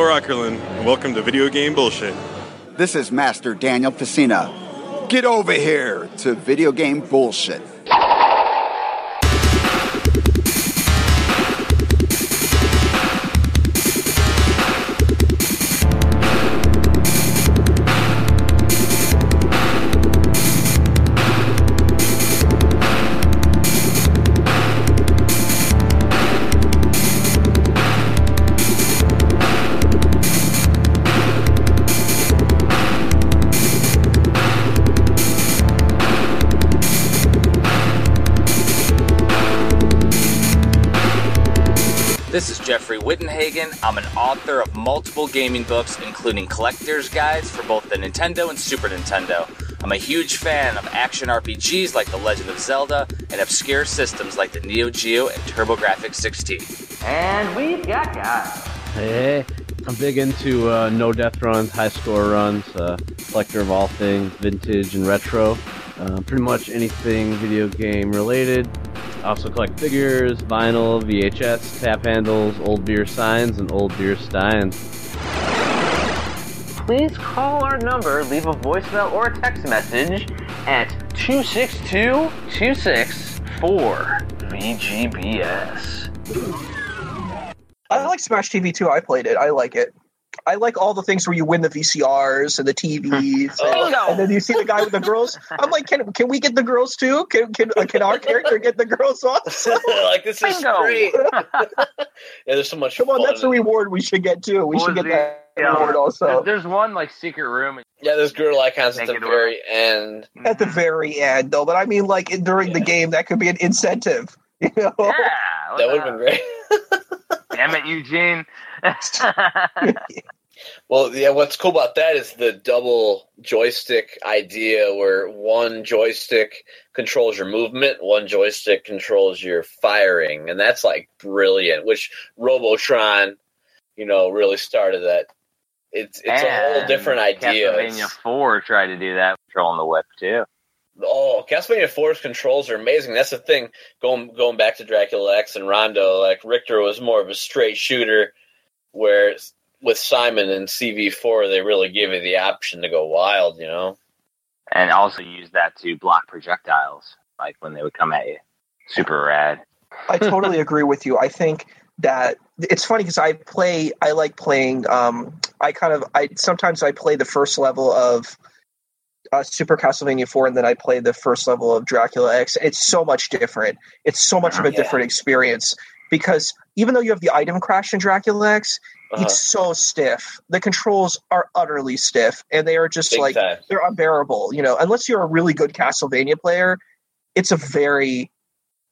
Zor Ackerlin, and welcome to Video Game Bullshit. This is Master Daniel Facina. Get over here to Video Game Bullshit. Jeffrey Wittenhagen. I'm an author of multiple gaming books, including collector's guides for both the Nintendo and Super Nintendo. I'm a huge fan of action RPGs like The Legend of Zelda and obscure systems like the Neo Geo and TurboGrafx 16. And we've got guys. Hey, I'm big into uh, no death runs, high score runs, uh, collector of all things vintage and retro. Uh, pretty much anything video game related. I also collect figures, vinyl, VHS, tap handles, old beer signs, and old beer steins. Please call our number, leave a voicemail or a text message at 262 264 VGBS. I like Smash TV too. I played it. I like it. I like all the things where you win the VCRs and the TVs, and, and then you see the guy with the girls. I'm like, can can we get the girls too? Can can uh, can our character get the girls also? like this is Bingo. great. yeah, there's so much. Come on, that's the in it. reward we should get too. We What should get the- that yeah, reward also There's one like secret room. Yeah, there's girl icons at the it very end. at the very end, though. But I mean, like during the game, that could be an incentive. You know? Yeah, That would have been great. Damn it, Eugene. Well, yeah, what's cool about that is the double joystick idea where one joystick controls your movement, one joystick controls your firing, and that's like brilliant, which Robotron, you know, really started that. It's it's a whole different idea. Castlevania It's- 4 tried to do that, controlling the whip too. Oh, Castlevania 4's controls are amazing. That's the thing. Going going back to Dracula X and Rondo, like Richter was more of a straight shooter, where with Simon and CV4, they really give you the option to go wild. You know. And also use that to block projectiles, like when they would come at you. Super rad. I totally agree with you. I think that it's funny because I play. I like playing. Um, I kind of. I sometimes I play the first level of uh, Super Castlevania Four, and then I play the first level of Dracula X. It's so much different. It's so much of a Yeah. different experience because even though you have the item crash in Dracula X, Uh-huh. it's so stiff. The controls are utterly stiff, and they are just Big like time. they're unbearable. You know, unless you're a really good Castlevania player, it's a very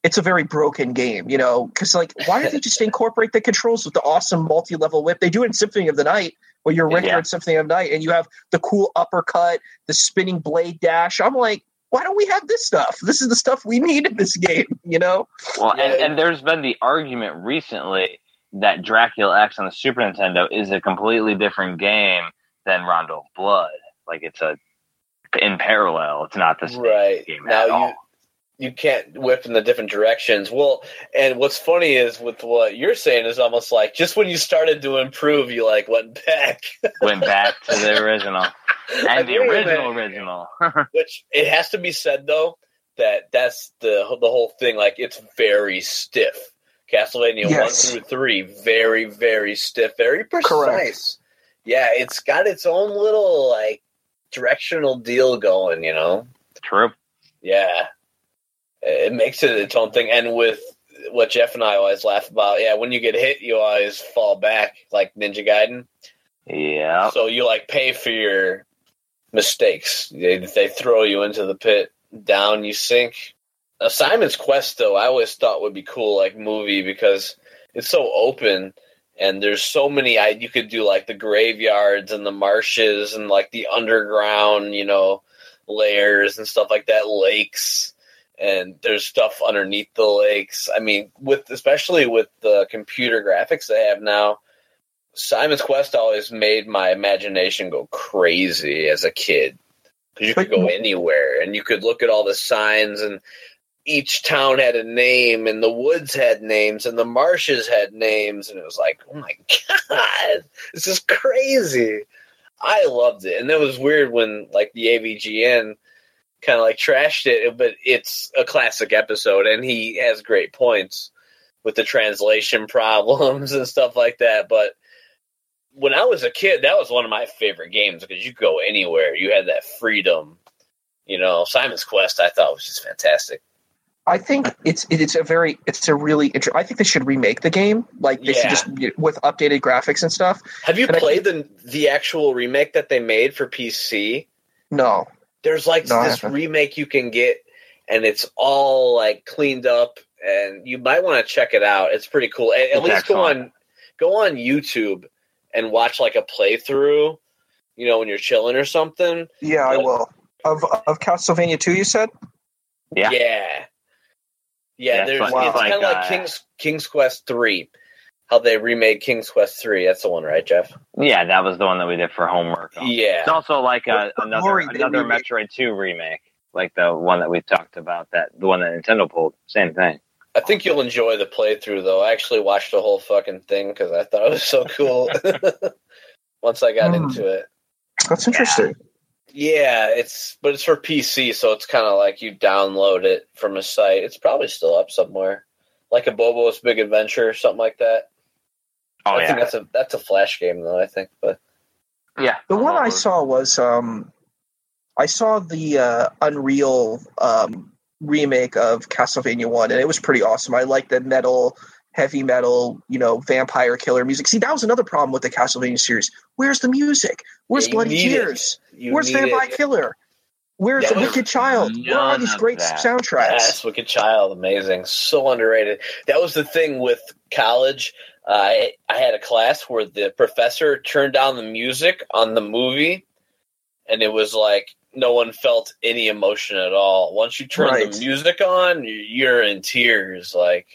it's a very broken game. You know, because like why don't they just incorporate the controls with the awesome multi-level whip? They do it in Symphony of the Night, where you're Richter Yeah. in Symphony of the Night, and you have the cool uppercut, the spinning blade dash. I'm like. Why don't we have this stuff? This is the stuff we need in this game, you know? Well, and, and there's been the argument recently that Dracula X on the Super Nintendo is a completely different game than Rondo Blood. Like it's a in parallel. It's not the same Right game now, at you all. you can't whip in the different directions. Well, and what's funny is with what you're saying is almost like just when you started to improve, you like went back. Went back to the original and the original original. Which it has to be said though that that's the the whole thing. Like it's very stiff. Castlevania Yes. one through three, very very stiff, very precise. Correct. Yeah, it's got its own little like directional deal going. You know. True. Yeah, it makes it its own thing. And with what Jeff and I always laugh about, yeah, when you get hit, you always fall back like Ninja Gaiden. Yeah. So you like pay for your mistakes. They, they throw you into the pit, down you sink. A Simon's Quest, though, I always thought would be cool, like movie, because it's so open and there's so many. I you could do like the graveyards and the marshes and like the underground, you know, layers and stuff like that, lakes. And there's stuff underneath the lakes. I mean, with especially with the computer graphics they have now, Simon's Quest always made my imagination go crazy as a kid because you could go anywhere and you could look at all the signs and each town had a name, and the woods had names, and the marshes had names, and it was like, oh my god, this is crazy. I loved it, and it was weird when like the AVGN kind of like trashed it, but it's a classic episode, and he has great points with the translation problems and stuff like that. But when I was a kid, that was one of my favorite games because you go anywhere. You had that freedom. You know, Simon's Quest I thought was just fantastic. I think it's it's a very it's a really inter- I think they should remake the game like they Yeah. should just with updated graphics and stuff. Have you And I played the the actual remake that they made for PC? No, There's like No, this remake you can get, and it's all like cleaned up, and you might want to check it out. It's pretty cool. At, at least go excellent. on go on YouTube and watch like a playthrough. You know, when you're chilling or something. yeah, I will. Of of Castlevania 2 you said? Yeah. Yeah. Yeah, Yeah, there's it's like- it's kind of like uh, King's King's Quest three, how they remade King's Quest three. That's the one, right, Jeff? Yeah, that was the one that we did for homework. Yeah, It's also like a, another another remade- Metroid Two remake, like the one that we talked about. That the one that Nintendo pulled. Same thing. I think you'll enjoy the playthrough though. I actually watched the whole fucking thing because I thought it was so cool. Once I got Hmm. into it, That's interesting. yeah, it's but it's for PC, so it's kind of like you download it from a site. It's probably still up somewhere, like a Bobo's Big Adventure, or something like that. Oh I yeah, think that's a that's a flash game though. I think, but yeah. The one I saw was um I saw the uh, Unreal um remake of Castlevania 1 and it was pretty awesome. I like the metal heavy metal, you know, vampire killer music. See, that was another problem with the Castlevania series. Where's the music? Where's Yeah, Bloody. Tears? Where's Vampire it. Killer? Where's Yeah, the Wicked Child? Where are these great that. soundtracks? Yes, Wicked Child, amazing, so underrated. That was the thing with college. I I had a class where the professor turned down the music on the movie, and it was like no one felt any emotion at all. Once you turn Right. the music on, you're in tears. Like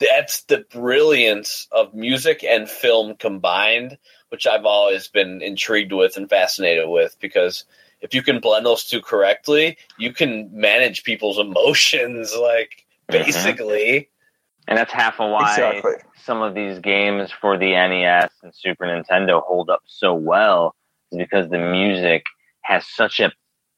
that's the brilliance of music and film combined, which I've always been intrigued with and fascinated with because if you can blend those two correctly, you can manage people's emotions like Mhm. basically. and that's half of why Exactly. some of these games for the NES and Super Nintendo hold up so well is because the music has such a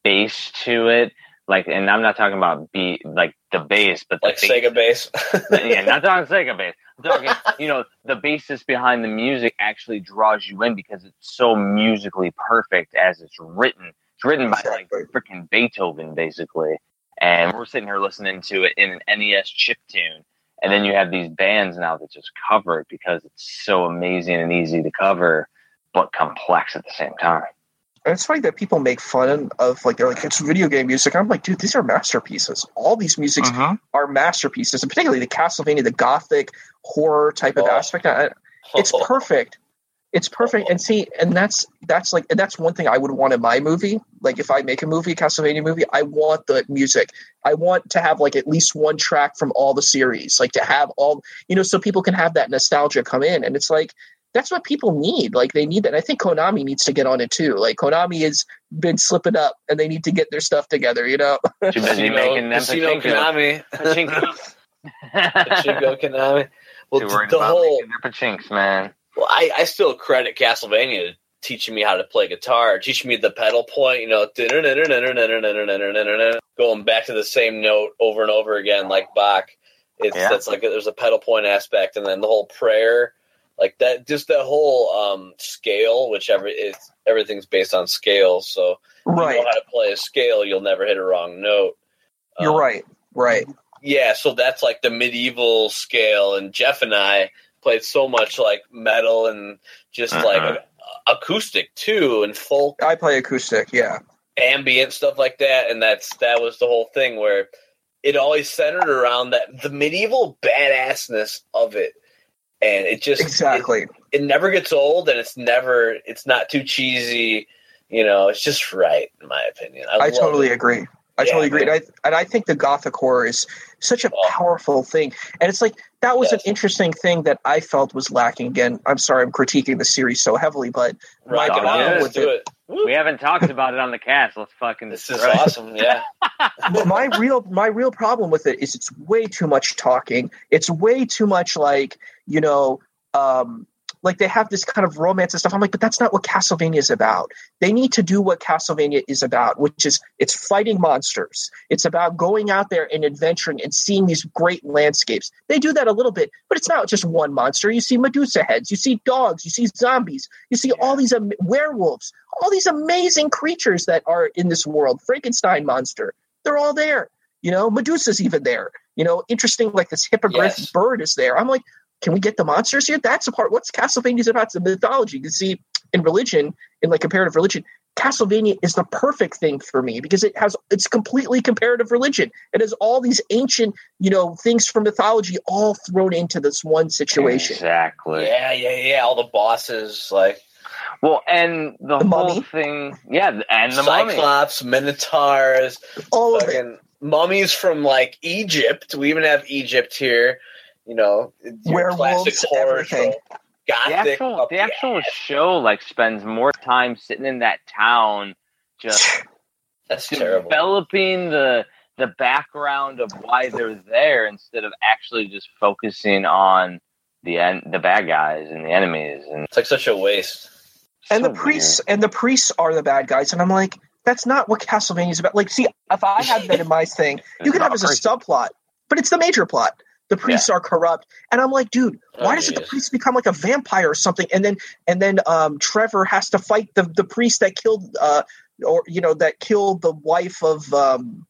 bass to it. Like, and I'm not talking about beat like the bass, but the Like bass Sega bass. yeah, not talking Sega bass. I'm talking, you know, the basis behind the music actually draws you in because it's so musically perfect as it's written. It's written by like freaking Beethoven, basically. And we're sitting here listening to it in an NES chip tune. And then you have these bands now that just cover it because it's so amazing and easy to cover, but complex at the same time. And it's funny that people make fun of like they're like it's video game music. I'm like, dude, these are masterpieces. All these musics Mm-hmm. are masterpieces, and particularly the Castlevania, the gothic horror type of Oh. aspect. It's perfect. It's perfect. And see, and that's that's like and that's one thing I would want in my movie. Like if I make a movie, a Castlevania movie, I want the music. I want to have like at least one track from all the series. Like to have all you know, so people can have that nostalgia come in. And it's like that's what people need. Like they need that. I think Konami needs to get on it too. Like Konami has been slipping up and they need to get their stuff together, you know? Too busy You know, making them pachinko. Konami. Pachinko. Pachinko Konami. Well, Too the, worried the about whole making their pachinks, man. Well, I, I still credit Castlevania teaching me how to play guitar, teaching me the pedal point, you know, going back to the same note over and over again, like Bach. It's Yeah. that's like there's a pedal point aspect, and then the whole prayer, like that, just that whole um, scale, which every it's everything's based on scale. So if you Right. know how to play a scale, you'll never hit a wrong note. You're Um, right. Right. yeah, so that's like the medieval scale, and Jeff and I played so much like metal and just Uh-huh. like acoustic too, and folk, I play acoustic, yeah. ambient stuff like that, and that's that was the whole thing where it always centered around that the medieval badassness of it, and it just Exactly. it, it never gets old, and it's never it's not too cheesy, you know, it's just right in my opinion. I, I totally it. agree. I Yeah, totally agree. And. I, and I think the gothic horror is such a Oh. powerful thing. And it's like that was Yes. an interesting thing that I felt was lacking. Again, I'm sorry I'm critiquing the series so heavily, but Right, my problem with do it, it. We haven't talked about it on the cast. Let's fucking. This is destroy it. awesome. Yeah. But my real my real problem with it is it's way too much talking. It's way too much like you know, um, like they have this kind of romance and stuff. I'm like, but that's not what Castlevania is about. They need to do what Castlevania is about, which is it's fighting monsters. It's about going out there and adventuring and seeing these great landscapes. They do that a little bit, but it's not just one monster. You see Medusa heads, you see dogs, you see zombies, you see all these am- werewolves, all these amazing creatures that are in this world. Frankenstein monster, they're all there. You know, Medusa's even there. You know, interesting like this hippogriff Yes. bird is there. I'm like, can we get the monsters here? That's a part. What's Castlevania's about? It's the mythology. You see, in religion, in like comparative religion, Castlevania is the perfect thing for me because it has it's completely comparative religion. It has all these ancient, you know, things from mythology all thrown into this one situation. Exactly. Yeah, yeah, yeah. All the bosses, like Well, and the, The whole mummy. thing, yeah, and the mummy. Cyclops, Minotaurs, All of it. fucking mummies from like Egypt. We even have Egypt here. You know, your Werewolves, classic everything. show. The actual, the yeah. actual show like spends more time sitting in that town, just That's terrible. developing the the background of why they're there instead of actually just focusing on the en- the bad guys and the enemies and It's like such a waste. and so the priests and the priests are the bad guys and i'm like that's not what Castlevania is about like see if i had that in my thing you could have as a subplot but it's the major plot the priests are corrupt. And i'm like dude why Oh, doesn't the priest become like a vampire or something? And then and then um trevor has to fight the the priest that killed uh or you know that killed the wife of um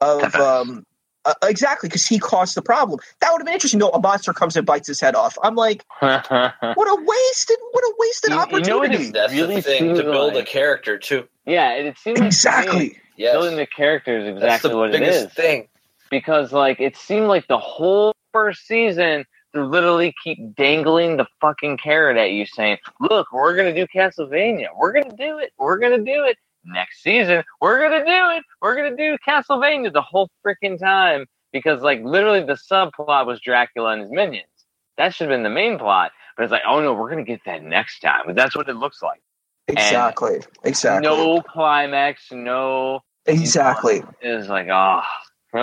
of um uh, exactly because he caused the problem. That would have been interesting no a monster comes and bites his head off. I'm like what a wasted what a wasted You- you know what opportunity. That's really the thing to build like- a character too. yeah, it, it seems like exactly. Yes, building the character is that's exactly the what it biggest is. thing. Because like it seemed like the whole first season they literally keep dangling the fucking carrot at you saying look we're gonna do castlevania. We're gonna do it. We're gonna do it. Next season we're gonna do it. We're gonna do castlevania. The whole freaking time because like literally the subplot was dracula and his minions. That should have been the main plot but it's like oh no we're gonna get that next time. But that's what it looks like. Exactly. Exactly. no climax no exactly. it's like oh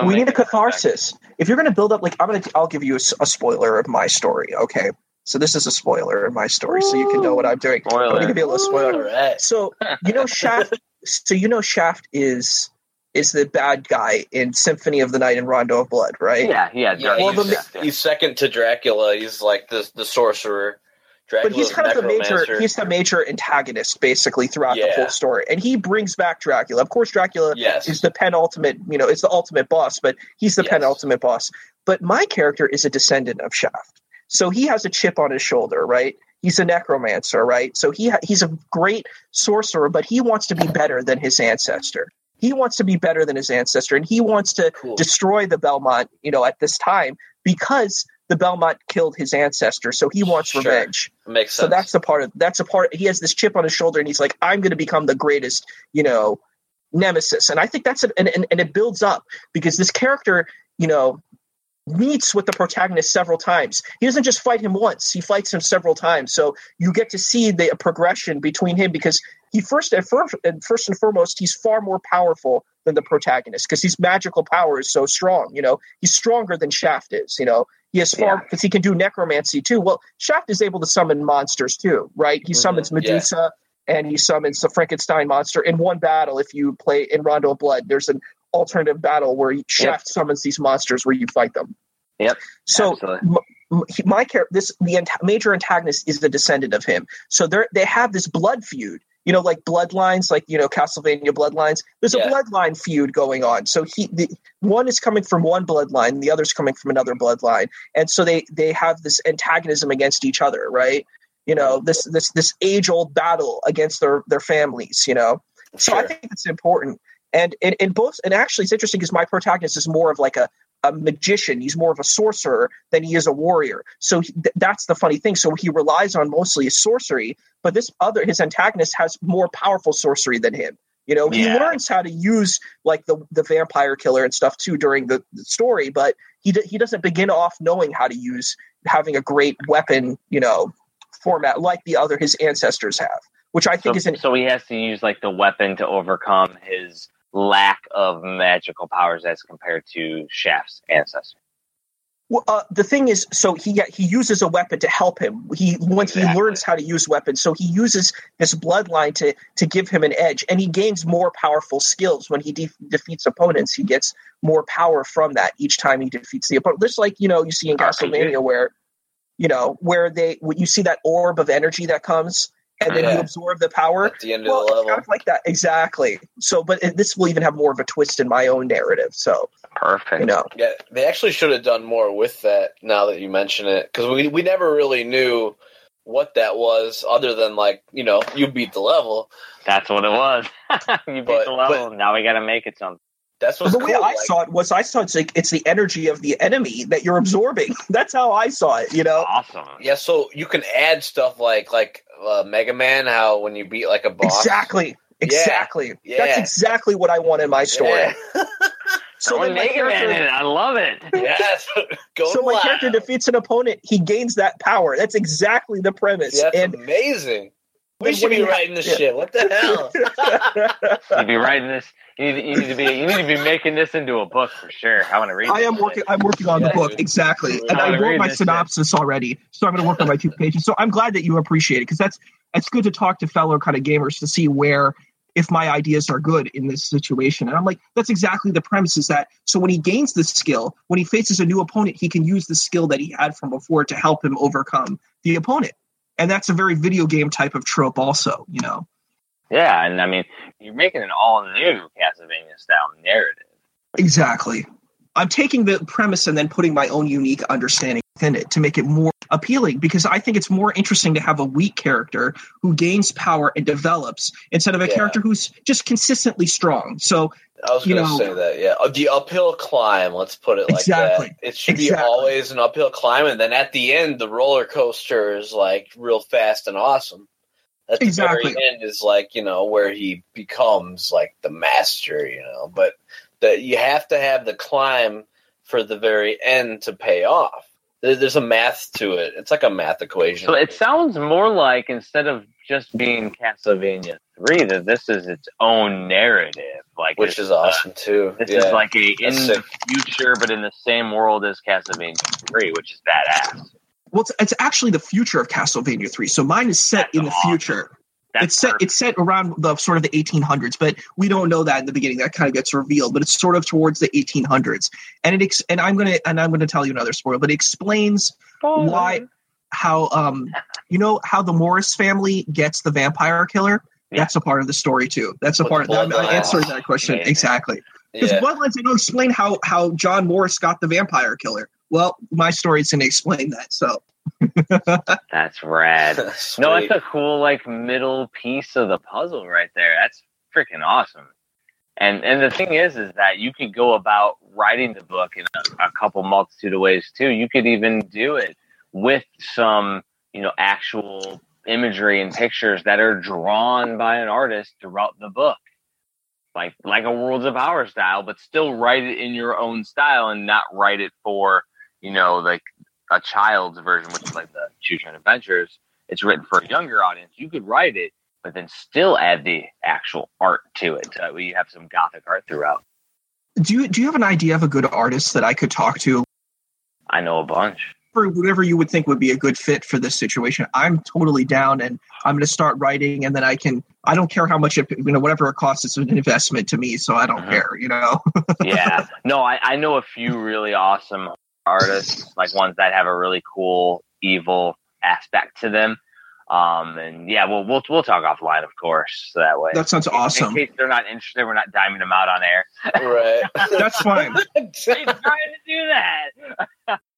we need a catharsis. If you're going to build up, like I'm going to, I'll give you a spoiler of my story. Okay, so this is a spoiler of my story, so you can know what I'm doing. I'm going to Spoiler. give you a little All spoiler. right. So you know Shaft. so you know Shaft is is the bad guy in Symphony of the Night and Rondo of Blood, right? yeah yeah, Yeah, Well, he's, the- yeah. he's second to Dracula. He's like the the sorcerer. But he's kind of the major. He's the major antagonist, basically, throughout the whole story, and he brings back Dracula. Of course, Dracula yes. is the penultimate, you know, it's the ultimate boss, but he's the Yes. penultimate boss. But my character is a descendant of Shaft. So he has a chip on his shoulder, right? He's a necromancer, right? So he ha- he's a great sorcerer, but he wants to be better than his ancestor. He wants to be better than his ancestor, and he wants to Cool. destroy the Belmont, you know, at this time because the Belmont killed his ancestor. So he wants Sure. revenge. Makes sense. So that's the part of that's a part. He has this chip on his shoulder, and he's like, "I'm going to become the greatest," you know, nemesis. And I think that's a, and, and and it builds up because this character, you know, meets with the protagonist several times. He doesn't just fight him once; he fights him several times. So you get to see the progression between him because he first and first and first and foremost, he's far more powerful than the protagonist because his magical power is so strong. You know, he's stronger than Shaft is. You know, he has Yeah. because he can do necromancy too. Well, Shaft is able to summon monsters too, right? He Mhm, summons yeah. Medusa and he summons the Frankenstein monster in one battle. If you play in Rondo of Blood, there's an alternative battle where Shaft summons these monsters where you fight them. Yep, So absolutely. m- m- my character, this the ant- major antagonist is the descendant of him. So they they have this blood feud. You know, like bloodlines, like you know Castlevania bloodlines. There's Yeah. a bloodline feud going on. So he, the, one is coming from one bloodline, the other's coming from another bloodline, and so they they have this antagonism against each other, right? You know, mm-hmm. this this this age old battle against their their families. You know, so I think it's important. And in, in both, and actually, it's interesting because my protagonist is more of like a, a magician. He's more of a sorcerer than he is a warrior. So he, th- that's the funny thing. So he relies on mostly his sorcery, but this other, his antagonist has more powerful sorcery than him. You know, he learns how to use like the the vampire killer and stuff too during the, the story, but he d- he doesn't begin off knowing how to use having a great weapon, you know, format like the other his ancestors have. which I think so, is an so he has to use like the weapon to overcome his lack of magical powers as compared to Shaft's ancestor. Well, uh, the thing is, so he he uses a weapon to help him. He once Exactly. he learns how to use weapons, so he uses this bloodline to to give him an edge, and he gains more powerful skills when he de- defeats opponents. He gets more power from that each time he defeats the opponent. Just like you know, you see in RPG. Castlevania, where you know where they you see that orb of energy that comes, and then you absorb the power. At the end of the it's level. kind of like that, exactly. So, but it, this will even have more of a twist in my own narrative. So, Perfect. you know, Yeah, they actually should have done more with that. Now that you mention it, because we we never really knew what that was, other than like you know you beat the level. That's what it was. you beat But- the level. now we got to make it something. That's what's the cool. way I like- saw it was I saw it's like it's the energy of the enemy that you're absorbing. That's how I saw it. You know, Awesome. Yeah, so you can add stuff like like uh, Mega Man. How when you beat like a boss, exactly, exactly. Yeah. That's exactly what I want in my story. Yeah. So Throwing then my Mega Man in character, it. I love it. yes, going so my wild. character defeats an opponent. He gains that power. That's exactly the premise. Yeah, that's and amazing. We should be writing this yeah. shit. What the hell? You'd be writing this. You need, you need to be. You need to be making this into a book for sure. I want to read. I this am shit. working. I'm working on the book dude. exactly, and I I wrote my this shit. synopsis already. So I'm going to work on my two pages. So I'm glad that you appreciate it because that's it's good to talk to fellow kind of gamers to see where if my ideas are good in this situation. And I'm like, that's exactly the premise. Is that so when he gains the skill, when he faces a new opponent, he can use the skill that he had from before to help him overcome the opponent. And that's a very video game type of trope, also. You know. Yeah, and I mean, you're making an all new Castlevania style narrative. Exactly. I'm taking the premise and then putting my own unique understanding within it to make it more appealing because I think it's more interesting to have a weak character who gains power and develops instead of a Yeah. character who's just consistently strong. So I was You going to know- say that. Yeah, the uphill climb. Let's put it like Exactly. that. It should be always an uphill climb, and then at the end, the roller coaster is like real fast and awesome. At the Exactly. very end is like you know where he becomes like the master. You know, but that you have to have the climb for the very end to pay off. There's a math to it. It's like a math equation. So it sounds more like instead of just being Castlevania three, that this is its own narrative. Like which is uh, awesome too. This yeah. is like a in That's the future, but in the same world as Castlevania three, which is badass. well it's, it's actually the future of Castlevania 3. So mine is set That's in the awesome. future. That's it's set perfect. it's set around the sort of the 1800s but we don't know that in the beginning that kind of gets revealed but it's sort of towards the 1800s and it ex- and i'm going to and i'm going to tell you another spoiler but it explains why how um you know how the morris family gets the vampire killer Yeah. that's a part of the story too that's a With part the i'm bloodline. answering that question Amazing. exactly because yeah. bloodlines they don't explain how how john morris got the vampire killer well my story is going to explain that so That's rad. No, Sweet. that's a cool like middle piece of the puzzle right there. That's freaking awesome. And and the thing is, is that you could go about writing the book in a, a couple multitude of ways too. You could even do it with some, you know, actual imagery and pictures that are drawn by an artist throughout the book, like like a Worlds of Power style, but still write it in your own style and not write it for, you know, like a child's version, which is like the Choose Your Own Adventures. It's written for a younger audience. You could write it, but then still add the actual art to it. So you have some gothic art throughout. do you do you have an idea of a good artist that i could talk to I know a bunch. for whatever you would think would be a good fit for this situation. I'm totally down, and I'm going to start writing, and then I can. I don't care how much it, you know, whatever it costs. It's an investment to me, so I don't Mhm. care. You know. yeah. No, I, I know a few really awesome artists, like ones that have a really cool evil aspect to them. Um, and yeah, we'll we'll we'll talk offline, of course. So that way, that sounds awesome. In case they're not interested, we're not diming them out on air. right. That's fine. He's trying to do that.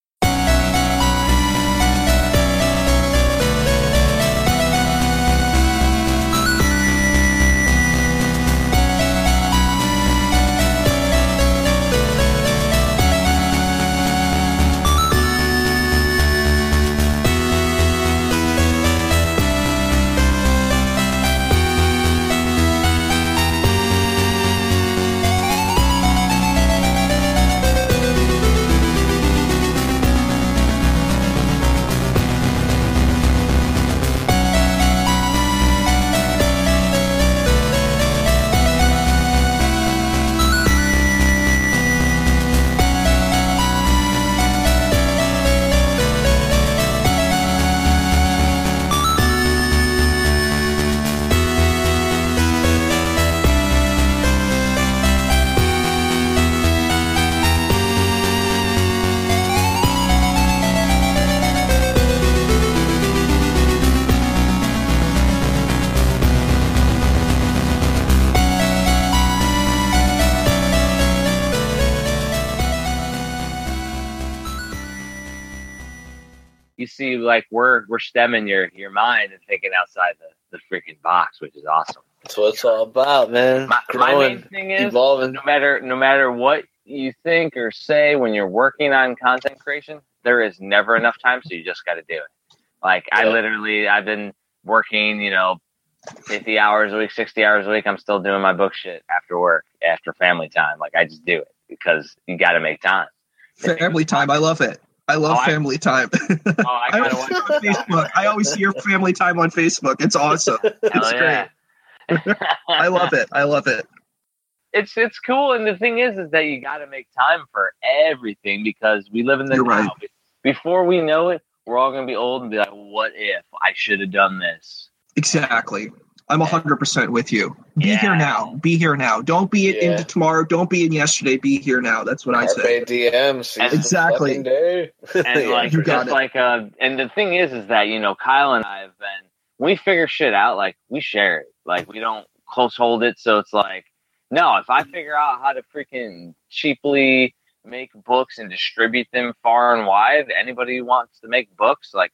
we're we're stemming your your mind and thinking outside the the freaking box, which is awesome. That's what it's all about, man. My, my main thing is evolving. no matter no matter what you think or say when you're working on content creation, there is never enough time, so you just got to do it. Like I literally, I've been working, you know, fifty hours a week, sixty hours a week. I'm still doing my book shit after work, after family time. Like I just do it because you got to make time. Family time. I love it. I love Oh, I- family time. Oh, I I gotta always watch Facebook. I always see your family time on Facebook. It's awesome. It's yeah. I love it. I love it. it's it's cool and the thing is is that you got to make time for everything because we live in the You're now. right. before we know it we're all going to be old and be like what if i should have done this Exactly. I'm 100% with you. Be Yeah. here now. Be here now. Don't be it Yeah. into tomorrow. Don't be in yesterday. Be here now. That's what I say. Carpe diem, seize the Exactly. and like You got just it. like uh and the thing is is that you know kyle and i have been we figure shit out like we share it like we don't close hold it so it's like no if i figure out how to freaking cheaply make books and distribute them far and wide anybody who wants to make books like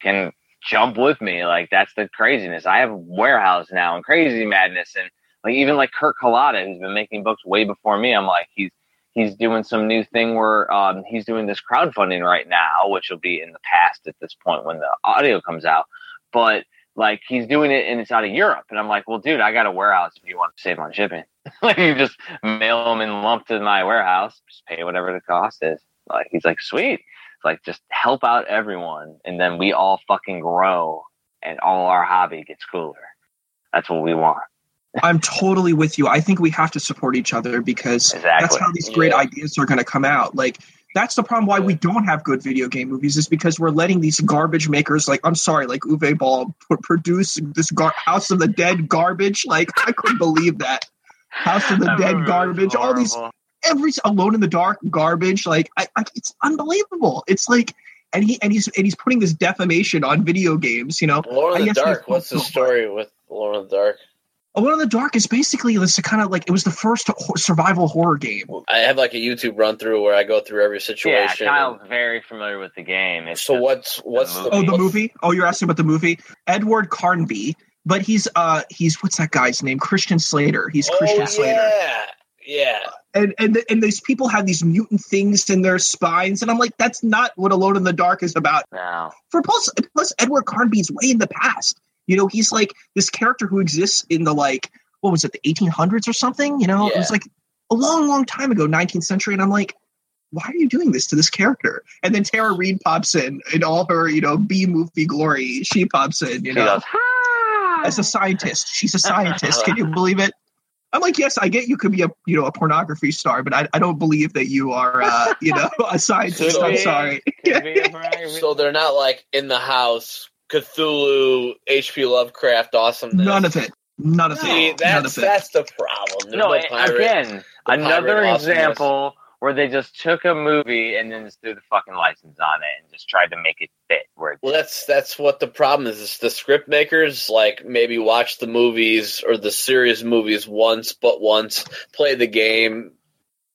can jump with me like that's the craziness i have a warehouse now and crazy madness and like even like kurt Kalata, who's been making books way before me i'm like he's he's doing some new thing where um, he's doing this crowdfunding right now, which will be in the past at this point when the audio comes out. But like he's doing it and it's out of Europe, and I'm like, well, dude, I got a warehouse if you want to save on shipping. like you just mail them in lump to my warehouse, just pay whatever the cost is. Like he's like, sweet. It's like just help out everyone, and then we all fucking grow, and all our hobby gets cooler. That's what we want. I'm totally with you. I think we have to support each other because that's how these great Yeah. ideas are going to come out. Like that's the problem why we don't have good video game movies is because we're letting these garbage makers like I'm sorry, like Uwe Boll produce this gar- House of the Dead garbage. Like I couldn't believe that. House of the That Dead garbage. All these. Every Alone in the Dark garbage. Like I, I it's unbelievable. It's like and he and he's and he's putting this defamation on video games. You know, Lord I of the Dark. he's What's the also- story with Lord of the Dark? Alone in the Dark is basically this kind of like it was the first ho- survival horror game. I have like a YouTube run through where I go through every situation. Yeah, situation. Kyle's very familiar with the game. It's so what's what's the the, Oh, the what's- movie? Oh, you're asking about the movie? Edward Carnby, but he's uh he's what's that guy's name? Christian Slater. He's Christian Oh Slater. yeah, yeah. And and and these people have these mutant things in their spines, and I'm like, that's not what Alone in the Dark is about. No. For plus, plus Edward Carnby's way in the past. You know, he's like this character who exists in the like what was it, the 1800s or something? You know, it was like a long, long time ago, 19th century, and I'm like. Why are you doing this to this character? And then Tara Reid pops in in all her, you know, B movie glory. She pops in, you She know goes, as a scientist. She's a scientist. Can you believe it? I'm like, yes, I get you could be a you know a pornography star, but I, I don't believe that you are uh, you know a scientist. I'm Could sorry. Could be a pornography. So they're not like in the house, Cthulhu, H.P. Lovecraft, awesomeness. None of it. None of See, it. None that's of it. that's the problem. There's no, no, pirate. again, another pirate awesomeness. Where they just took a movie and then just threw the fucking license on it and just tried to make it fit. Where Well, that's that's what the problem is. is the script makers like maybe watch the movies or the series movies once, but once play the game,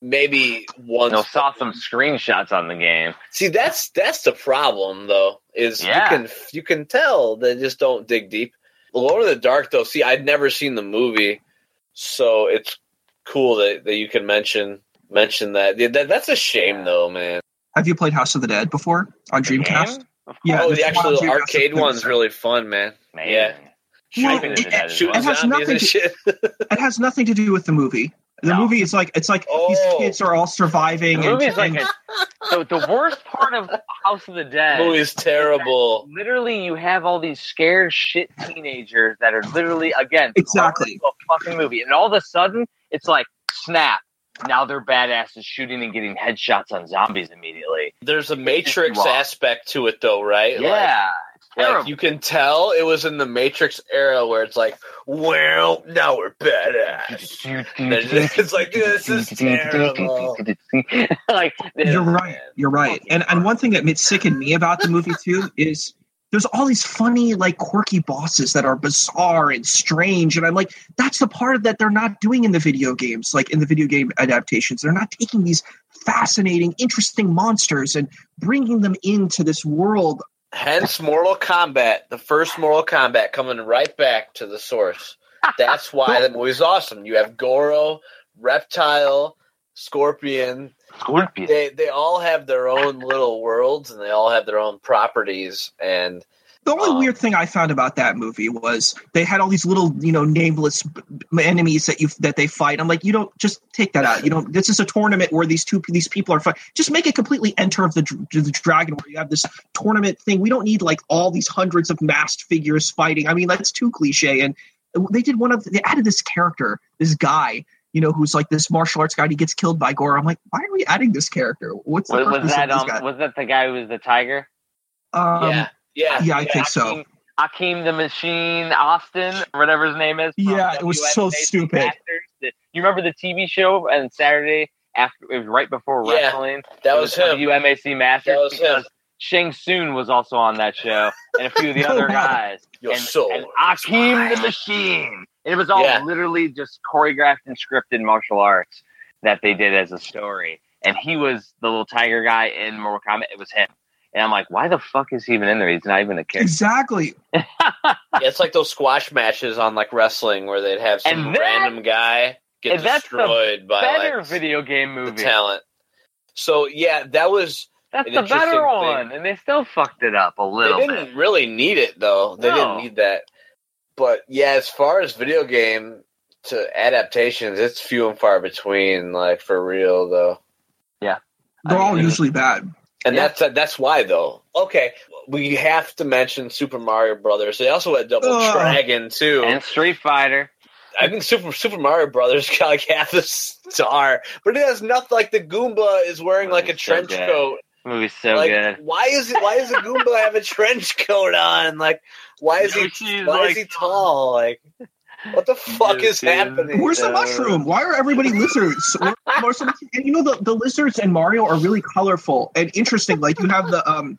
maybe once. know, saw some screenshots on the game. See, that's that's the problem though. Is Yeah. you can you can tell they just don't dig deep. Lord of the Dark though. See, I'd never seen the movie, so it's cool that, that you can mention mention that. Yeah, that. That's a shame though, man. Have you played House of the Dead before on The Dreamcast? Of Yeah, oh, there's the actual on Dreamcast arcade one's really fun, man. Amazing. Yeah. Well, Shooting it- into that as Shooting well. It has nothing to- It has nothing to do with the movie. The No. movie is like it's like these Oh. kids are all surviving. The movie's and, like and- a, so the worst part of House of the Dead. The is terrible. Literally, you have all these scared shit teenagers that are literally again Exactly. a fucking movie, and all of a sudden it's like snap. Now they're badasses shooting and getting headshots on zombies immediately. There's a Matrix aspect to it, though, right? Yeah, Like, like you can tell it was in the Matrix era where it's like, well, now we're badass. it's like this is terrible. like You're right. You're right. And and one thing that made sickened me about the movie too is there's all these funny, like quirky bosses that are bizarre and strange. And I'm like, that's the part that they're not doing in the video games, like in the video game adaptations. They're not taking these fascinating, interesting monsters and bringing them into this world Hence, Mortal Kombat, the first Mortal Kombat, coming right back to the source. That's why the movie's awesome. You have Goro, Reptile, Scorpion. Scorpion. They they all have their own little worlds and they all have their own properties. And The only Um, weird thing I found about that movie was they had all these little, you know, nameless b- b- enemies that you that they fight. I'm like, you don't just take that out. You know, this is a tournament where these two these people are fighting. Just make it completely Enter of the the Dragon, where you have this tournament thing. We don't need like all these hundreds of masked figures fighting. I mean, that's too cliche. And they did one of they added this character, this guy. You know, who's like this martial arts guy? And he gets killed by Goro. I'm like, why are we adding this character? What's the Was, was that of this um? guy? Was that the guy who was the tiger? Um, yeah, yeah, yeah, I think so. Akeem, Akeem the Machine Austin, whatever his name is. Yeah, it was so stupid. You remember the TV show and Saturday after it was right before Yeah, wrestling? that It was him. WMAC Masters That was him. Because Shang Tsung was also on that show, and a few of the No, other wow. guys. Your and, soul. and Akeem the Machine. And it was all Yeah. literally just choreographed and scripted martial arts that they did as a story. And he was the little tiger guy in Mortal Kombat. It was him. And I'm like, why the fuck is he even in there? He's not even a character. Exactly. Yeah, it's like those squash matches on like wrestling where they'd have some And that- random guy get and destroyed by Better like video game the movie. talent. So yeah, that was That's an the interesting better thing. one. And they still fucked it up a little. they didn't bit. really need it though. They No. didn't need that. But yeah, as far as video game to adaptations, it's few and far between. Like for real though. Yeah, they're all mean- usually bad. And Yeah. that's uh, that's why though. Okay, we have to mention Super Mario Brothers. They also had Double Ugh. Dragon too. And Street Fighter. I think Super Super Mario Brothers got like half a star, but it has nothing. Like the Goomba is wearing oh, like a It's so trench coat. Movie's so like, good. why is it? Why does the Goomba have a trench coat on? Like, why is he? Yoshi's Why like- is he tall? Like, what the fuck is happening? Where's the mushroom? Why are everybody lizards? Where- where's the- and you know the, the lizards and Mario are really colorful and interesting. Like you have the um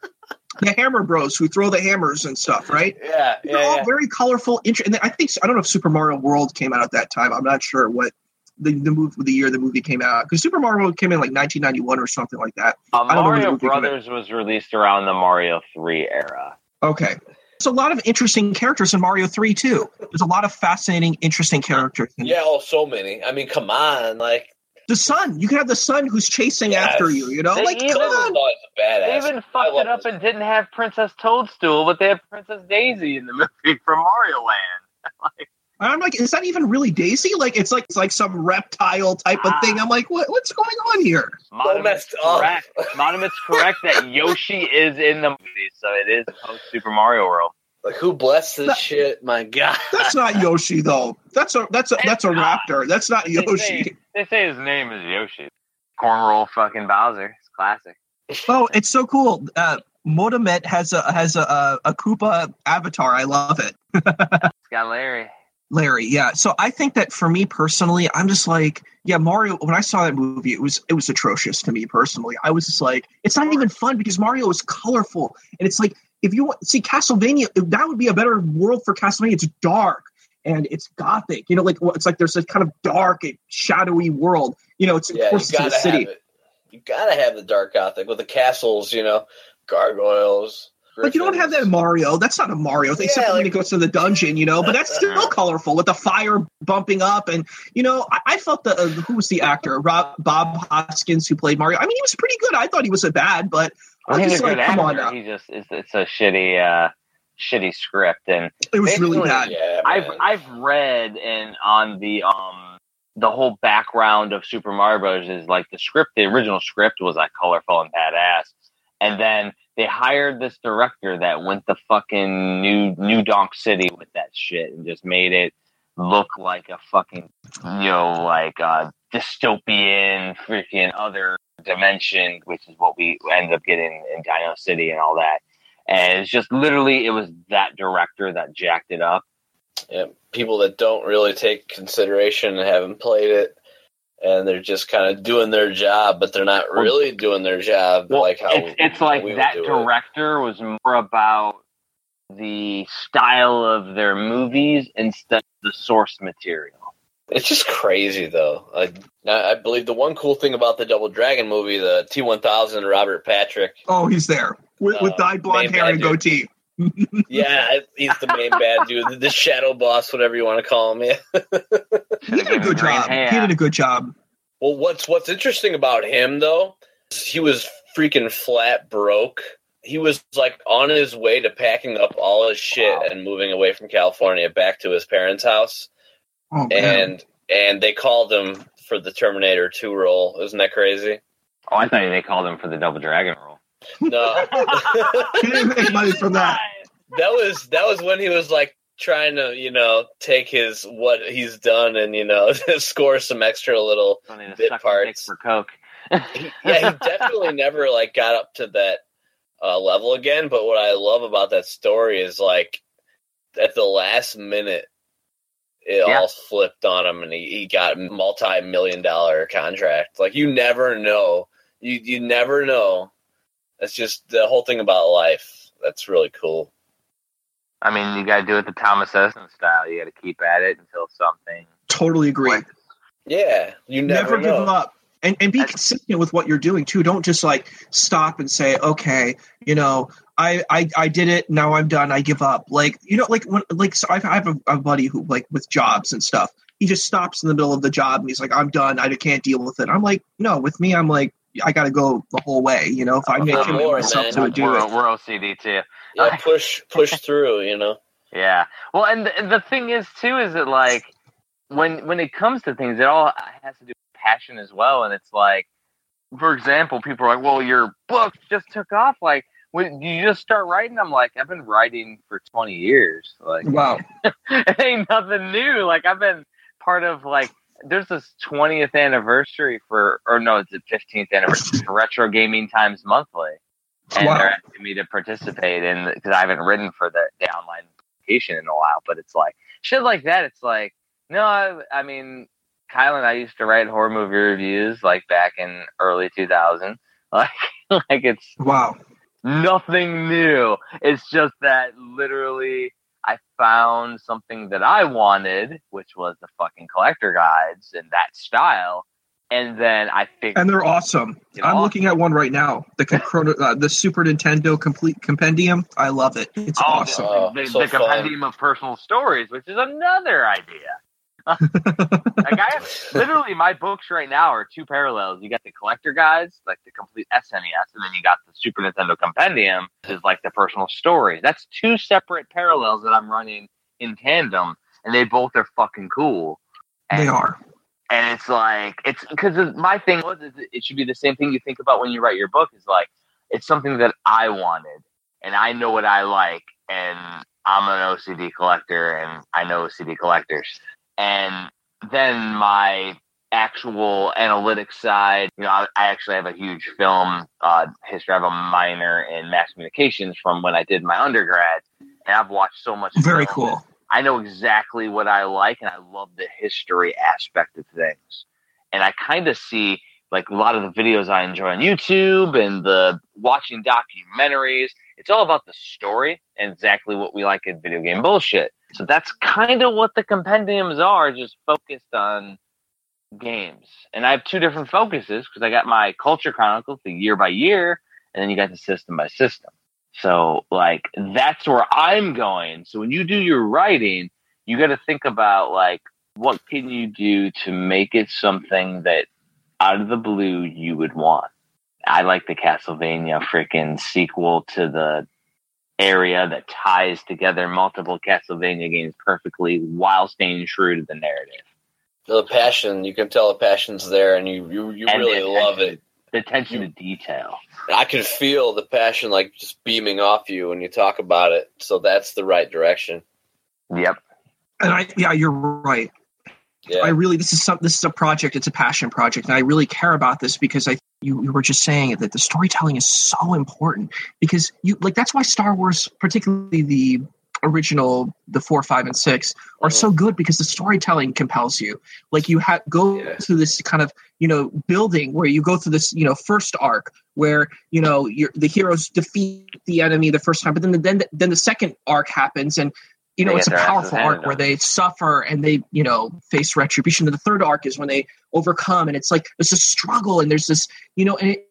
the Hammer Bros who throw the hammers and stuff, right? Yeah, They're yeah, all yeah. very colorful. Inter- and I think I don't know if Super Mario World came out at that time. I'm not sure what the the movie the year the movie came out because Super Mario World came in like 1991 or something like that. Uh, I don't know when the Mario movie. Brothers was released around the Mario 3 era. Okay. There's a lot of interesting characters in Mario 3 too. There's a lot of fascinating, interesting characters. in Yeah, oh, so many. I mean, come on, like The sun. You can have the sun who's chasing Yes. after you. You know, They like even- come on. thought it was a badass. They even I fucked it up this. and didn't have Princess Toadstool, but they had Princess Daisy in the movie from Mario Land. And I'm like, is that even really Daisy? Like, it's like it's like some reptile type of thing. I'm like, what what's going on here? So correct. Monument's correct that Yoshi is in the movie, so it is post Super Mario World. Like, who blessed this That- shit? My God. That's not Yoshi though. That's a that's a that's a not. raptor. That's not They say, Yoshi. they say his name is Yoshi. Cornroll fucking Bowser. It's classic. Oh, it's so cool. Uh, Modamet has a has a, a a Koopa avatar. I love it. It's got Larry. Larry, yeah. So I think that for me personally, I'm just like, yeah, Mario. When I saw that movie, it was it was atrocious to me personally. I was just like, it's not even fun because Mario is colorful, and it's like if you want see Castlevania, that would be a better world for Castlevania. It's dark and it's gothic. You know, like it's like there's a kind of dark, shadowy world. You know, it's Yeah, you forced to the gotta have it. You gotta have the dark gothic with the castles, you know, gargoyles. But you don't have that Mario. That's not a Mario thing, except Yeah, for when like- he goes to the dungeon, you know. But that's still colorful with the fire bumping up, and you know, I, I felt the uh, who was the actor, Rob Bob Hoskins, who played Mario. I mean, he was pretty good. I thought he was a bad, but I was He's just a like, good come on actor. now, He just it's, it's a shitty, uh, shitty script, and it was really bad. Yeah, I've. I've read and on the um the whole background of Super Mario Bros. is like the script, the original script was like colorful and badass, and then they hired this director that went to fucking New New Donk City with that shit and just made it look like a fucking you know like a dystopian freaking other dimension, which is what we ended up getting in Dino City and all that. And it's just literally it was that director that jacked it up. yeah, people that don't really take consideration and haven't played it, and they're just kind of doing their job, but they're not really doing their job Well, like how it's, it's like we that do it. director was more about the style of their movies instead of the source material. It's just crazy though. I, I believe the one cool thing about the Double Dragon movie, the T one thousand Robert Patrick. Oh, he's there with, with Uh, dyed blonde hair and bad dude. goatee. Yeah, he's the main bad dude, the shadow boss, whatever you want to call him. Yeah. He did a good job. hair. He did a good job. Well, what's what's interesting about him though, is he was freaking flat broke. He was like on his way to packing up all his shit Wow. and moving away from California back to his parents' house. Oh. And and they called him for the Terminator 2 role. Isn't that crazy? Oh, I thought they called him for the Double Dragon role. No. he didn't make money from that. that was that was when he was like trying to, you know, take his what he's done and, you know, score some extra little Bit suck my dick parts. for coke. he, yeah, he definitely never like got up to that uh, level again. But what I love about that story is like at the last minute, it Yeah. all flipped on him, and he, he got multi-million dollar contract. Like you never know, you you never know. That's just the whole thing about life. That's really cool. I mean, you got to do it the Thomas Edison style. You got to keep at it until something. Totally agree. Yeah, you never, Never, give up. And, and be That's- consistent with what you're doing too. Don't just like stop and say, okay, you know, I, I, I did it. Now I'm done. I give up. Like, you know, like when, like, so I've, I have a, a buddy who like with jobs and stuff, he just stops in the middle of the job and he's like, I'm done. I can't deal with it. I'm like, no, with me, I'm like, I got to go the whole way. You know, if I make commit more, myself man. to it, do we're, it. we're OCD too. Yeah, push push through. You know. Yeah. Well, and the, the thing is too is that like when when it comes to things, it all has to do with passion as well. And it's like, for example, people are like, "Well, your book just took off. Like, when you just start writing?" I'm like, "I've been writing for 20 years. Like, Wow. it ain't nothing new. Like, I've been part of like." There's this 20th anniversary for, or no, it's the 15th anniversary for Retro Gaming Times Monthly, and Wow. they're asking me to participate in because I haven't written for the, the online publication in a while. But it's like shit like that. It's like no, I, I mean, Kyle and I used to write horror movie reviews like back in early 2000. Like, like it's Wow. nothing new. It's just that literally I found something that I wanted, which was the fucking collector guides and that style. And then I figured, And they're awesome. You I'm know? looking at one right now. The chrono, uh, the Super Nintendo complete compendium. I love it. It's Oh, awesome. Oh, the, so the compendium of personal stories, which is another idea. Like I have, literally, my books right now are two parallels. You got the collector guides, like the complete SNES, and then you got the Super Nintendo Compendium, is like the personal stories. That's two separate parallels that I'm running in tandem, and they both are fucking cool. And, they are. and it's like it's because my thing was is it should be the same thing you think about when you write your book. Is like it's something that I wanted, and I know what I like, and I'm an OCD collector, and I know OCD collectors, and then my actual analytics side, you know, I, I actually have a huge film uh, history. I have a minor in mass communications from when I did my undergrad, and I've watched so much. Very cool. I know exactly what I like, and I love the history aspect of things. And I kind of see like a lot of the videos I enjoy on YouTube and the watching documentaries. It's all about the story and exactly what we like in video game bullshit. So that's kind of what the compendiums are, just focused on games. And I have two different focuses because I got my culture chronicles, the year by year, and then you got the system by system. So like that's where I'm going. So when you do your writing, you got to think about like what can you do to make it something that out of the blue you would want. I like the Castlevania freaking sequel to the area that ties together multiple Castlevania games perfectly while staying true to the narrative. The passion, you can tell the passion's there, and you you, you And really love it. The attention to detail. I can feel the passion like just beaming off you when you talk about it. So that's the right direction. Yep. And I, yeah, you're right. I really, this is some, this is a project. It's a passion project, and I really care about this because I, you, you were just saying it that the storytelling is so important because you like that's why Star Wars, particularly the original, the four, five, and six, are so mm-hmm. good because the storytelling compels you. Like you have go Yeah. through this kind of you know building where you go through this you know first arc where you know the heroes defeat the enemy the first time, but then the, then the, then the second arc happens and you know, it's a get their asses powerful arc where they suffer and they, you know, face retribution. And the third arc is when they overcome, and it's like there's a struggle, and there's this, you know, and it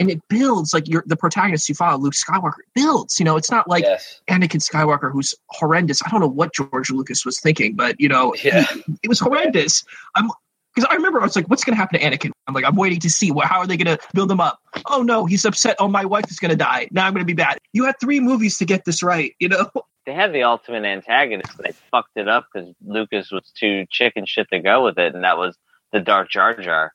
and it builds like you're the protagonist you follow, Luke Skywalker, builds. You know, it's not like yes. Anakin Skywalker who's horrendous. I don't know what George Lucas was thinking, but you know, Yeah. he- it was horrendous. I'm because I remember I was like, what's going to happen to Anakin? I'm like, I'm waiting to see what. How are they going to build him up? Oh no, he's upset. Oh, my wife is going to die. Now I'm going to be bad. You had three movies to get this right. You know. they had the ultimate antagonist. They fucked it up because Lucas was too chicken shit to go with it, and that was the Dark Jar Jar.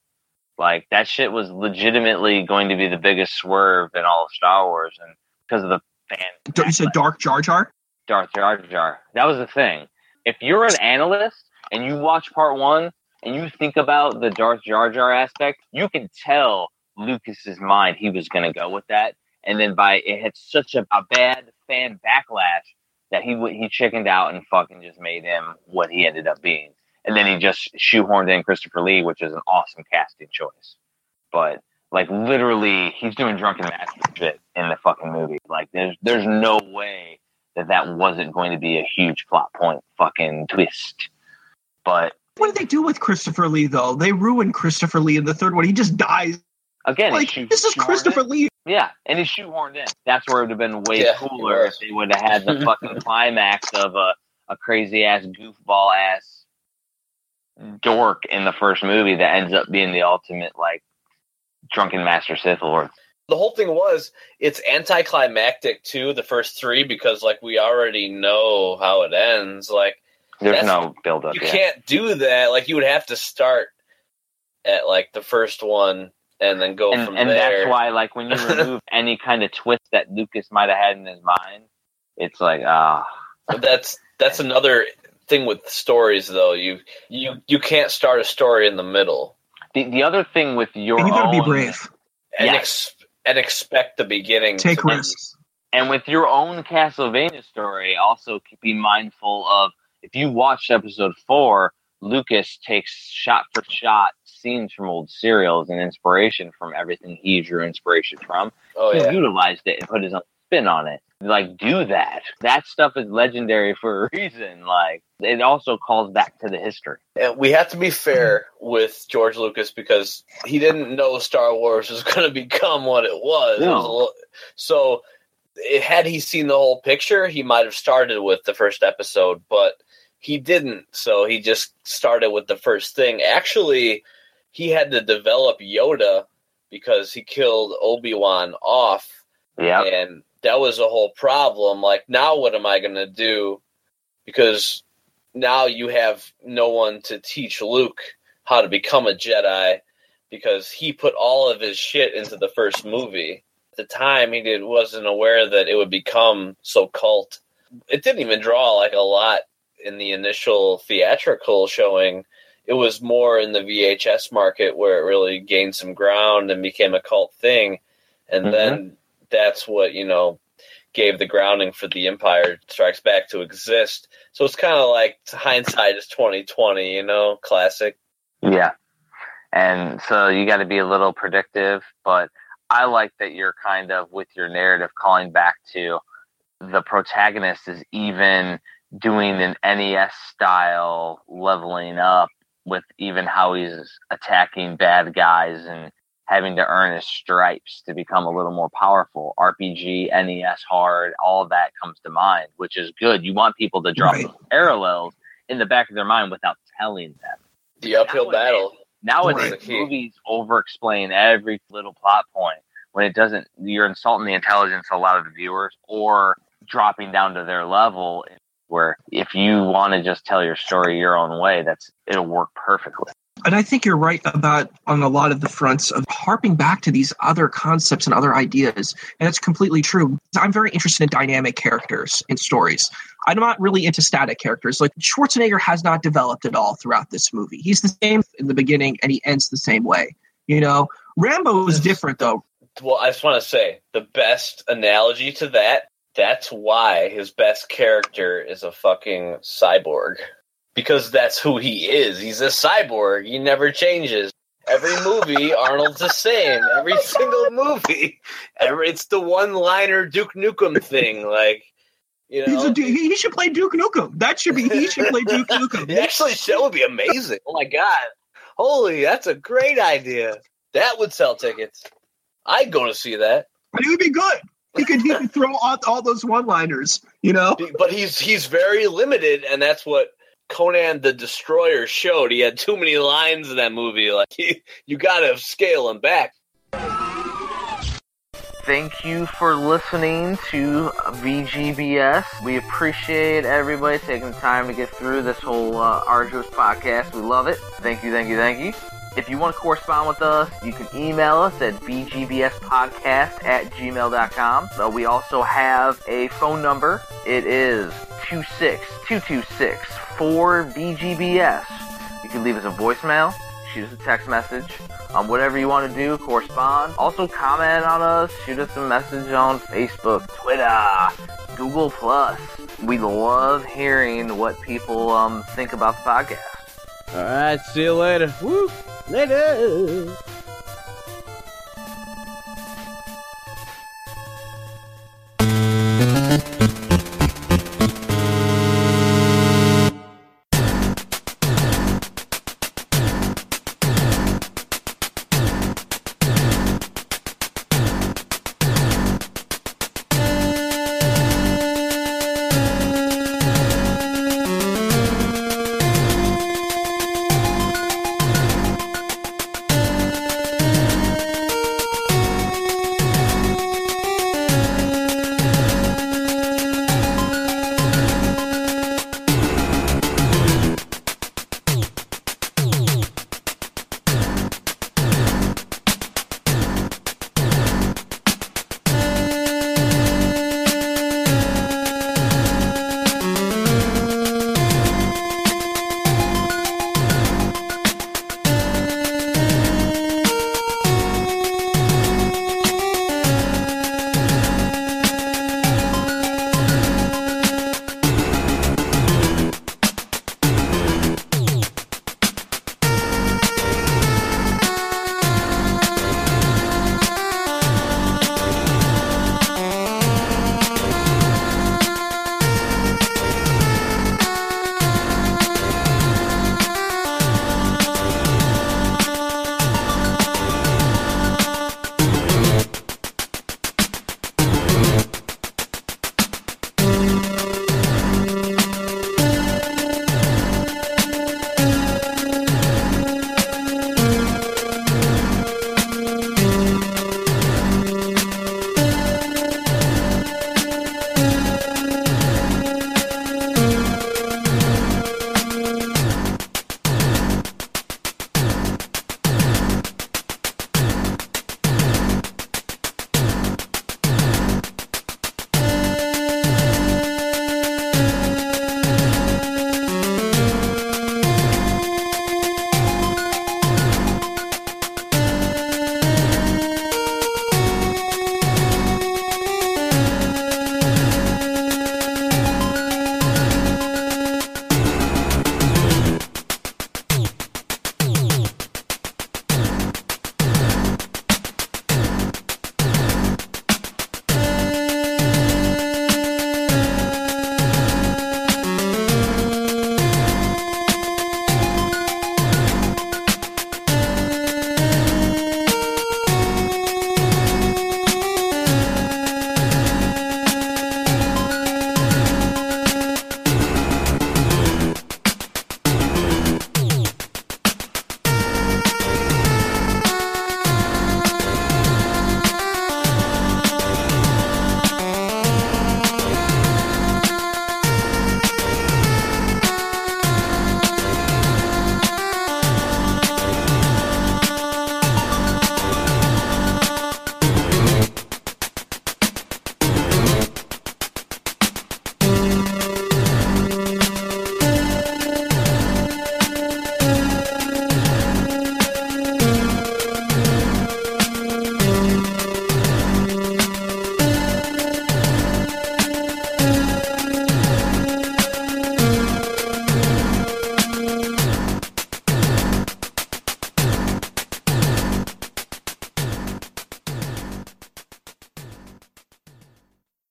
Like that shit was legitimately going to be the biggest swerve in all of Star Wars, and because of the fan You said Dark Jar Jar. Darth Jar Jar. That was the thing. If you're an analyst and you watch part one and you think about the Darth Jar Jar aspect, you can tell Lucas's mind he was going to go with that, and then by it had such a, a bad fan backlash that he he chickened out and fucking just made him what he ended up being, and then he just shoehorned in Christopher Lee, which is an awesome casting choice, but. Like literally, he's doing drunken master shit in the fucking movie. Like, there's there's no way that that wasn't going to be a huge plot point fucking twist. But What did they do with Christopher Lee though? They ruined Christopher Lee in the third one. He just dies. Again, like this is Christopher. Lee. Yeah, and he shoehorned in. That's where it would have been way Yeah, cooler if they would have had the fucking climax of a, a crazy ass goofball ass dork in the first movie that ends up being the ultimate like drunken master Sith Lord. the whole thing was it's anticlimactic too the first three because like we already know how it ends like There's no build up you yet. can't do that like you would have to start at like the first one and then go and, from and there And that's why like when you remove any kind of twist that Lucas might have had in his mind, it's like ah But that's that's another thing with stories though you you you can't start a story in the middle the the other thing with your And you got to be own- brave. and Yes. ex- and expect the beginning Take to be- risks. And with your own Castlevania story, also be mindful of if you watched episode four, Lucas takes shot for shot scenes from old serials and inspiration from everything he drew inspiration from. oh he yeah utilized it and put his own spin on it. Like, do that. That stuff is legendary for a reason. Like, it also calls back to the history. and we have to be fair with George Lucas because he didn't know Star Wars was going to become what it was. It was little- so, it, had he seen the whole picture, he might have started with the first episode, but he didn't. So he just started with the first thing. Actually, he had to develop Yoda because he killed Obi Wan off Yeah. and that was a whole problem. Like, now what am I going to do? Because now you have no one to teach Luke how to become a Jedi because he put all of his shit into the first movie. At the time, he did wasn't aware that it would become so cult. It didn't even draw like a lot in the initial theatrical showing. It was more in the VHS market where it really gained some ground and became a cult thing. And Mhm. then that's what, you know, gave the grounding for the Empire Strikes Back to exist. So it's kind of like hindsight is twenty twenty, you know, classic. Yeah. And so you got to be a little predictive, but I like that you're kind of with your narrative calling back to the protagonist is even doing an NES style leveling up with even how he's attacking bad guys and having to earn his stripes to become a little more powerful. RPG, NES hard, all that comes to mind, which is good. You want people to draw Right. parallels in the back of their mind without telling them. The uphill Nowadays- battle. Nowadays, Right. movies over explain every little plot point when it doesn't. You're insulting the intelligence of a lot of the viewers or dropping down to their level. Where if you want to just tell your story your own way, that's it'll work perfectly. And I think you're right about on a lot of the fronts of harping back to these other concepts and other ideas. And it's completely true. I'm very interested in dynamic characters in stories. I'm not really into static characters. Like Schwarzenegger has not developed at all throughout this movie. He's the same in the beginning and he ends the same way. You know, Rambo is different though. Well, I just want to say the best analogy to that. That's why his best character is a fucking cyborg. Because that's who he is. He's a cyborg. He never changes. Every movie, Arnold's the same. Every single movie. Every, it's the one liner Duke Nukem thing. Like, You He's know, he should play Duke Nukem. That should be he should play Duke Nukem. Actually, that would be amazing. Oh my god, holy, that's a great idea. That would sell tickets. I'd go to see that. But it would be good. He could he could throw out all those one liners. You know. But he's he's very limited, and that's what Conan the Destroyer showed. He had too many lines in that movie. Like he, you got to scale him back. Thank you for listening to VGBS. We appreciate everybody taking the time to get through this whole uh, arduous podcast. We love it. Thank you, thank you, thank you. If you want to correspond with us, you can email us at vgbspodcast at gmail.com. Uh, we also have a phone number. It is 26226-4VGBS. You can leave us a voicemail, shoot us a text message, um, whatever you want to do, correspond. Also comment on us, shoot us a message on Facebook, Twitter, Google Plus. We love hearing what people um, think about the podcast. All right, see you later. Woo! Later.